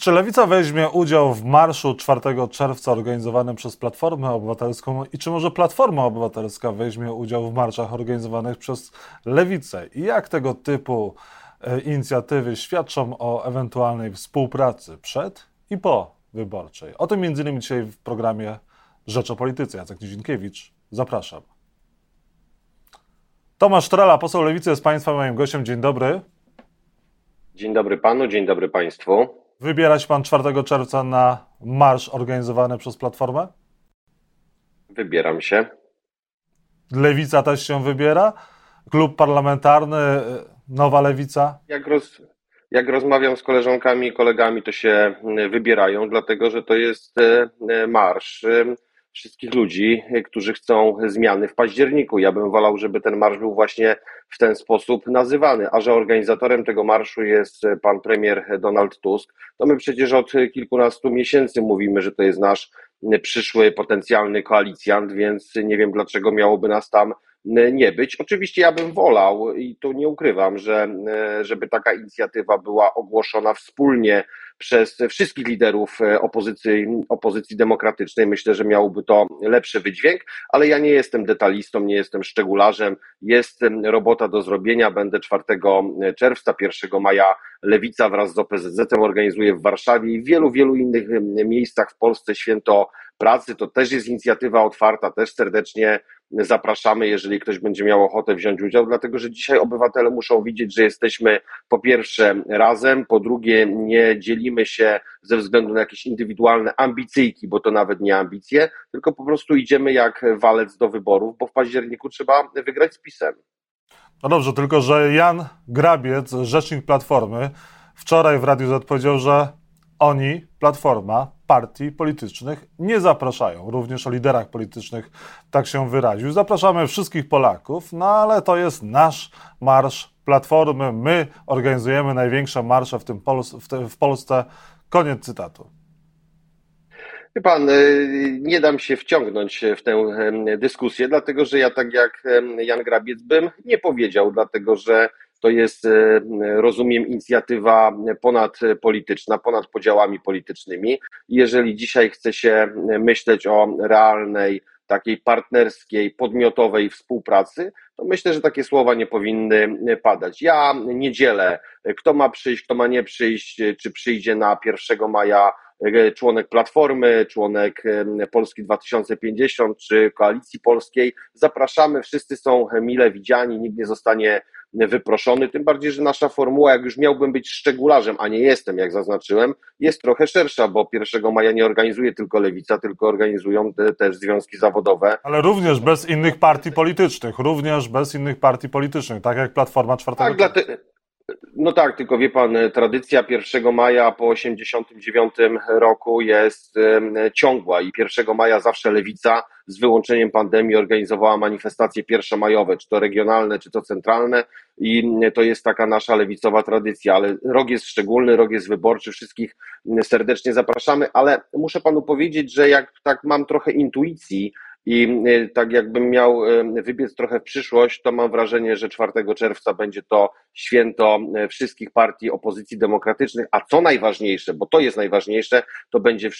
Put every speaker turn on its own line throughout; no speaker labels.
Czy, Lewica weźmie udział w marszu 4 czerwca organizowanym przez Platformę Obywatelską i czy może Platforma Obywatelska weźmie udział w marszach organizowanych przez Lewicę? I jak tego typu e, inicjatywy świadczą o ewentualnej współpracy przed i po wyborczej? O tym między innymi dzisiaj w programie Rzecz o Polityce. Jacek Nizinkiewicz, zapraszam. Tomasz Trela, poseł Lewicy jest Państwa moim gościem. Dzień dobry.
Dzień dobry Panu, dzień dobry Państwu.
Wybierać pan 4 czerwca na marsz organizowany przez Platformę?
Wybieram się.
Lewica też się wybiera? Klub parlamentarny, Nowa Lewica?
Jak, roz, jak rozmawiam z koleżankami i kolegami, to się wybierają, dlatego że to jest e, marsz wszystkich ludzi, którzy chcą zmiany w październiku. Ja bym wolał, żeby ten marsz był właśnie w ten sposób nazywany, a że organizatorem tego marszu jest pan premier Donald Tusk, to my przecież od kilkunastu miesięcy mówimy, że to jest nasz przyszły potencjalny koalicjant, więc nie wiem dlaczego miałoby nas tam nie być. Oczywiście ja bym wolał i tu nie ukrywam, że żeby taka inicjatywa była ogłoszona wspólnie przez wszystkich liderów opozycji, opozycji demokratycznej. Myślę, że miałoby to lepszy wydźwięk, ale ja nie jestem detalistą, nie jestem szczegularzem. Jest robota do zrobienia. Będę 4 czerwca, 1 maja Lewica wraz z OPZZ organizuje w Warszawie i w wielu, wielu innych miejscach w Polsce święto pracy. To też jest inicjatywa otwarta, też serdecznie zapraszamy, jeżeli ktoś będzie miał ochotę wziąć udział, dlatego że dzisiaj obywatele muszą widzieć, że jesteśmy po pierwsze razem, po drugie nie dzielimy się ze względu na jakieś indywidualne ambicyjki, bo to nawet nie ambicje, tylko po prostu idziemy jak walec do wyborów, bo w październiku trzeba wygrać z PiSem.
No dobrze, tylko że Jan Grabiec, rzecznik Platformy, wczoraj w Radiu Z że oni, Platforma, partii politycznych nie zapraszają. Również o liderach politycznych tak się wyraził. Zapraszamy wszystkich Polaków, no ale to jest nasz marsz Platformy. My organizujemy największe marsze w, tym Pol w, te, w Polsce. Koniec cytatu.
Wie pan, y, nie dam się wciągnąć w tę dyskusję, dlatego że ja tak jak Jan Grabiec bym nie powiedział, dlatego że to jest, e, rozumiem, inicjatywa ponadpolityczna, ponad podziałami politycznymi. Jeżeli dzisiaj chce się myśleć o realnej, takiej partnerskiej, podmiotowej współpracy, to myślę, że takie słowa nie powinny padać. Ja nie dzielę, kto ma przyjść, kto ma nie przyjść, czy przyjdzie na 1 maja e, członek Platformy, członek e, Polski 2050 czy Koalicji Polskiej. Zapraszamy, wszyscy są mile widziani, nikt nie zostanie wyproszony, tym bardziej, że nasza formuła, jak już miałbym być szczegularzem, a nie jestem, jak zaznaczyłem, jest trochę szersza, bo 1 maja nie organizuje tylko Lewica, tylko organizują te, też związki zawodowe.
Ale również bez innych partii politycznych, również bez innych partii politycznych, tak jak Platforma 4 tak,
dla te, no tak, tylko wie pan, tradycja 1 maja po 89 roku jest ciągła i 1 maja zawsze lewica z wyłączeniem pandemii organizowała manifestacje pierwszomajowe, czy to regionalne, czy to centralne i to jest taka nasza lewicowa tradycja, ale rok jest szczególny, rok jest wyborczy, wszystkich serdecznie zapraszamy, ale muszę panu powiedzieć, że jak tak mam trochę intuicji, i y, tak jakbym miał y, wybiec trochę w przyszłość, to mam wrażenie, że 4 czerwca będzie to święto y, wszystkich partii opozycji demokratycznych, a co najważniejsze, bo to jest najważniejsze, to będzie,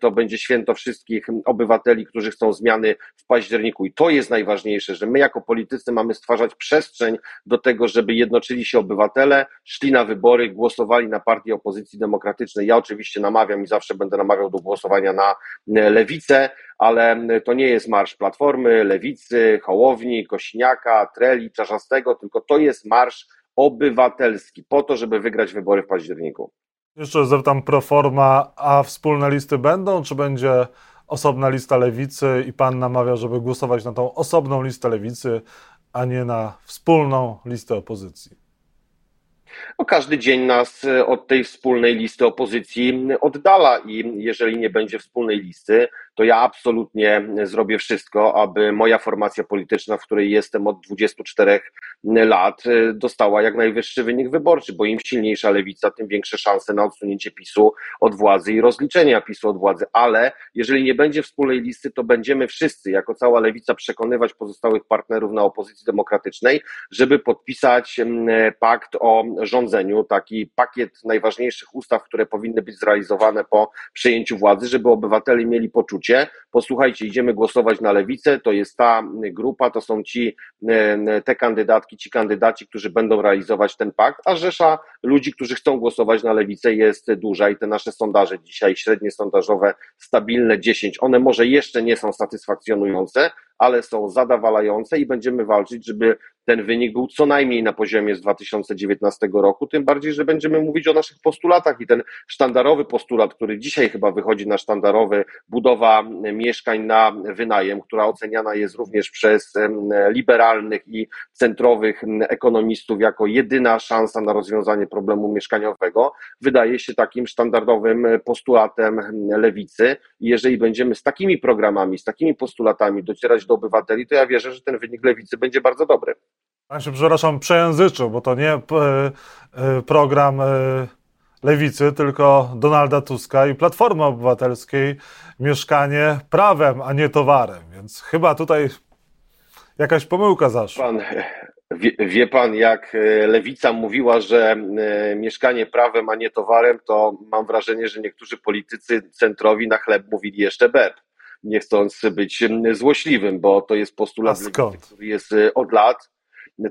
to będzie święto wszystkich obywateli, którzy chcą zmiany w październiku. I to jest najważniejsze, że my jako politycy mamy stwarzać przestrzeń do tego, żeby jednoczyli się obywatele, szli na wybory, głosowali na partii opozycji demokratycznej. Ja oczywiście namawiam i zawsze będę namawiał do głosowania na lewicę, ale to nie jest marsz Platformy, Lewicy, Hołowni, Kośniaka, Treli, Czarzastego, tylko to jest marsz obywatelski, po to, żeby wygrać wybory w październiku.
Jeszcze zapytam pro forma, a wspólne listy będą, czy będzie osobna lista lewicy i pan namawia, żeby głosować na tą osobną listę lewicy, a nie na wspólną listę opozycji?
No, każdy dzień nas e, od tej wspólnej listy opozycji oddala i jeżeli nie będzie wspólnej listy, to ja absolutnie zrobię wszystko, aby moja formacja polityczna, w której jestem od 24 lat, dostała jak najwyższy wynik wyborczy, bo im silniejsza lewica, tym większe szanse na odsunięcie PiSu od władzy i rozliczenia PiSu od władzy. Ale jeżeli nie będzie wspólnej listy, to będziemy wszyscy, jako cała lewica, przekonywać pozostałych partnerów na opozycji demokratycznej, żeby podpisać pakt o rządzeniu, taki pakiet najważniejszych ustaw, które powinny być zrealizowane po przejęciu władzy, żeby obywatele mieli poczucie, posłuchajcie, idziemy głosować na lewicę, to jest ta grupa, to są ci, te kandydatki, ci kandydaci, którzy będą realizować ten pakt, a rzesza ludzi, którzy chcą głosować na lewicę jest duża i te nasze sondaże dzisiaj, średnie sondażowe, stabilne 10, one może jeszcze nie są satysfakcjonujące, ale są zadawalające i będziemy walczyć, żeby ten wynik był co najmniej na poziomie z 2019 roku, tym bardziej, że będziemy mówić o naszych postulatach i ten sztandarowy postulat, który dzisiaj chyba wychodzi na sztandarowy, budowa mieszkań na wynajem, która oceniana jest również przez liberalnych i centrowych ekonomistów jako jedyna szansa na rozwiązanie problemu mieszkaniowego, wydaje się takim sztandarowym postulatem lewicy. I jeżeli będziemy z takimi programami, z takimi postulatami docierać do obywateli, to ja wierzę, że ten wynik lewicy będzie bardzo dobry.
Pan się, przepraszam, przejęzyczył, bo to nie e, e, program e, lewicy, tylko Donalda Tuska i Platformy Obywatelskiej mieszkanie prawem, a nie towarem. Więc chyba tutaj jakaś pomyłka zaszła.
Pan, wie, wie pan, jak lewica mówiła, że mieszkanie prawem, a nie towarem, to mam wrażenie, że niektórzy politycy centrowi na chleb mówili jeszcze BEP nie chcąc być złośliwym, bo to jest postulat, lewicy, który jest od lat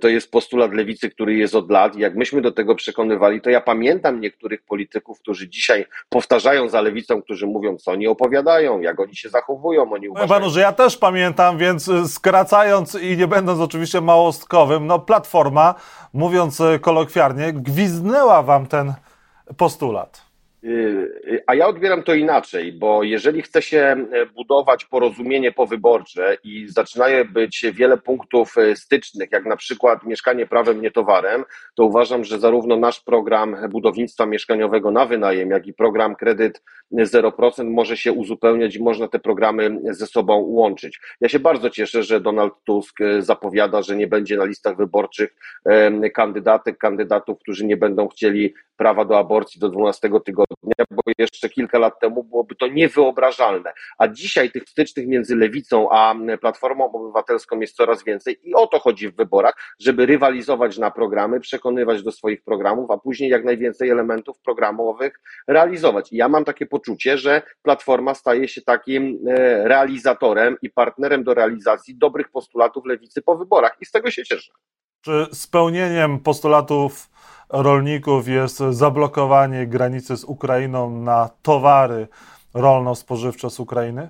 to jest postulat lewicy, który jest od lat. Jak myśmy do tego przekonywali, to ja pamiętam niektórych polityków, którzy dzisiaj powtarzają za lewicą, którzy mówią, co oni opowiadają, jak oni się zachowują, oni uważają.
Panu, że ja też pamiętam, więc y, skracając i nie będąc oczywiście małostkowym, no Platforma, mówiąc y, kolokwialnie, gwiznęła wam ten postulat.
A ja odbieram to inaczej, bo jeżeli chce się e, budować porozumienie powyborcze i zaczynają być wiele punktów e, stycznych, jak na przykład mieszkanie prawem, nie towarem, to uważam, że zarówno nasz program budownictwa mieszkaniowego na wynajem, jak i program kredyt 0% może się uzupełniać i można te programy ze sobą łączyć. Ja się bardzo cieszę, że Donald Tusk e, zapowiada, że nie będzie na listach wyborczych kandydatek, kandydatów, którzy nie będą chcieli prawa do aborcji do 12 tygodnia, bo jeszcze kilka lat temu byłoby to niewyobrażalne. A dzisiaj tych stycznych między lewicą a Platformą Obywatelską jest coraz więcej i o to chodzi w wyborach, żeby rywalizować na programy, przekonywać do swoich programów, a później jak najwięcej elementów programowych realizować. I ja mam takie poczucie, że Platforma staje się takim e, realizatorem i partnerem do realizacji dobrych postulatów lewicy po wyborach i z tego się cieszę.
Czy spełnieniem postulatów rolników jest zablokowanie granicy z Ukrainą na towary rolno-spożywcze z Ukrainy?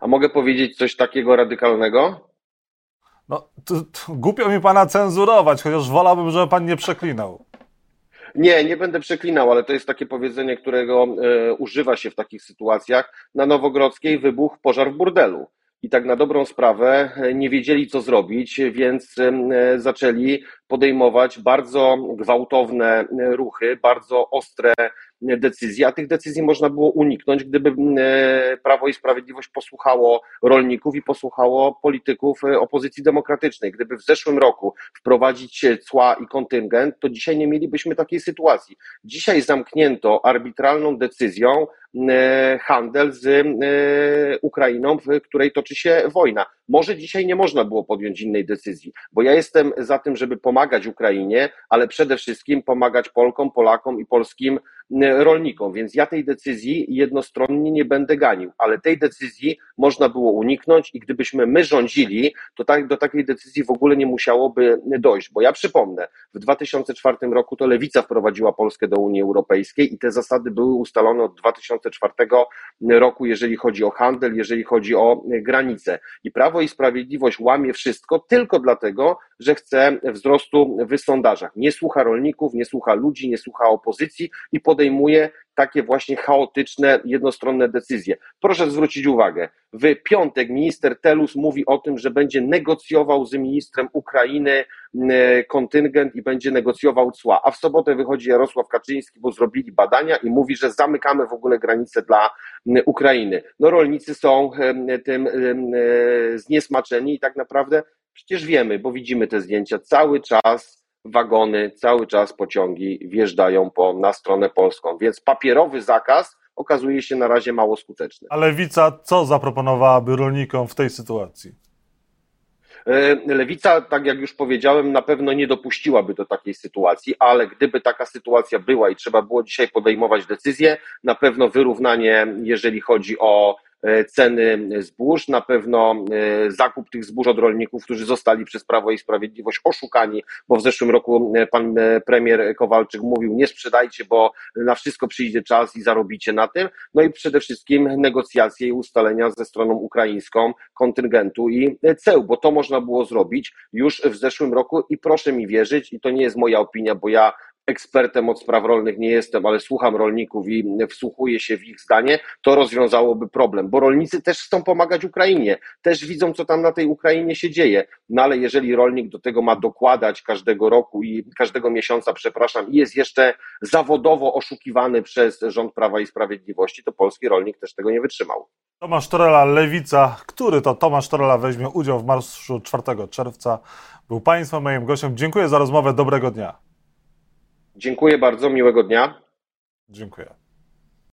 A mogę powiedzieć coś takiego radykalnego?
No, to, głupio mi pana cenzurować, chociaż wolałbym, żeby pan nie przeklinał.
Nie, nie będę przeklinał, ale to jest takie powiedzenie, którego e, używa się w takich sytuacjach. Na Nowogrodzkiej wybuchł pożar w burdelu i tak na dobrą sprawę e, nie wiedzieli, co zrobić, więc e, zaczęli podejmować bardzo gwałtowne e, ruchy, bardzo ostre decyzje, a tych decyzji można było uniknąć, gdyby Prawo i Sprawiedliwość posłuchało rolników i posłuchało polityków opozycji demokratycznej. Gdyby w zeszłym roku wprowadzić cła i kontyngent, to dzisiaj nie mielibyśmy takiej sytuacji. Dzisiaj zamknięto arbitralną decyzją handel z e, Ukrainą, w której toczy się wojna. Może dzisiaj nie można było podjąć innej decyzji, bo ja jestem za tym, żeby pomagać Ukrainie, ale przede wszystkim pomagać Polkom, Polakom i polskim rolnikom, więc ja tej decyzji jednostronnie nie będę ganił, ale tej decyzji można było uniknąć i gdybyśmy my rządzili, to tak, do takiej decyzji w ogóle nie musiałoby dojść, bo ja przypomnę, w 2004 roku to Lewica wprowadziła Polskę do Unii Europejskiej i te zasady były ustalone od 2004 roku, jeżeli chodzi o handel, jeżeli chodzi o granice i Prawo i Sprawiedliwość łamie wszystko tylko dlatego, że chce wzrostu w sondażach. Nie słucha rolników, nie słucha ludzi, nie słucha opozycji i podejmuje takie właśnie chaotyczne, jednostronne decyzje. Proszę zwrócić uwagę, w piątek minister Telus mówi o tym, że będzie negocjował z ministrem Ukrainy e, kontyngent i będzie negocjował cła, a w sobotę wychodzi Jarosław Kaczyński, bo zrobili badania i mówi, że zamykamy w ogóle granice dla Ukrainy. No rolnicy są tym e, zniesmaczeni i tak naprawdę przecież wiemy, bo widzimy te zdjęcia cały czas wagony, cały czas pociągi wjeżdżają po, na stronę polską, więc papierowy zakaz okazuje się na razie mało skuteczny.
A Lewica co zaproponowałaby rolnikom w tej sytuacji?
E, Lewica, tak jak już powiedziałem, na pewno nie dopuściłaby do takiej sytuacji, ale gdyby taka sytuacja była i trzeba było dzisiaj podejmować decyzję, na pewno wyrównanie, jeżeli chodzi o ceny zbóż, na pewno e, zakup tych zbóż od rolników, którzy zostali przez Prawo i Sprawiedliwość oszukani, bo w zeszłym roku e, pan premier Kowalczyk mówił, nie sprzedajcie, bo na wszystko przyjdzie czas i zarobicie na tym. No i przede wszystkim negocjacje i ustalenia ze stroną ukraińską kontyngentu i ceł, bo to można było zrobić już w zeszłym roku i proszę mi wierzyć, i to nie jest moja opinia, bo ja ekspertem od spraw rolnych nie jestem, ale słucham rolników i wsłuchuję się w ich zdanie, to rozwiązałoby problem, bo rolnicy też chcą pomagać Ukrainie, też widzą, co tam na tej Ukrainie się dzieje. No ale jeżeli rolnik do tego ma dokładać każdego roku i każdego miesiąca, przepraszam, i jest jeszcze zawodowo oszukiwany przez rząd Prawa i Sprawiedliwości, to polski rolnik też tego nie wytrzymał.
Tomasz Torela, Lewica. Który to Tomasz Torela weźmie udział w marszu 4 czerwca? Był Państwa moim gościem. Dziękuję za rozmowę. Dobrego dnia.
Dziękuję bardzo, miłego dnia.
Dziękuję.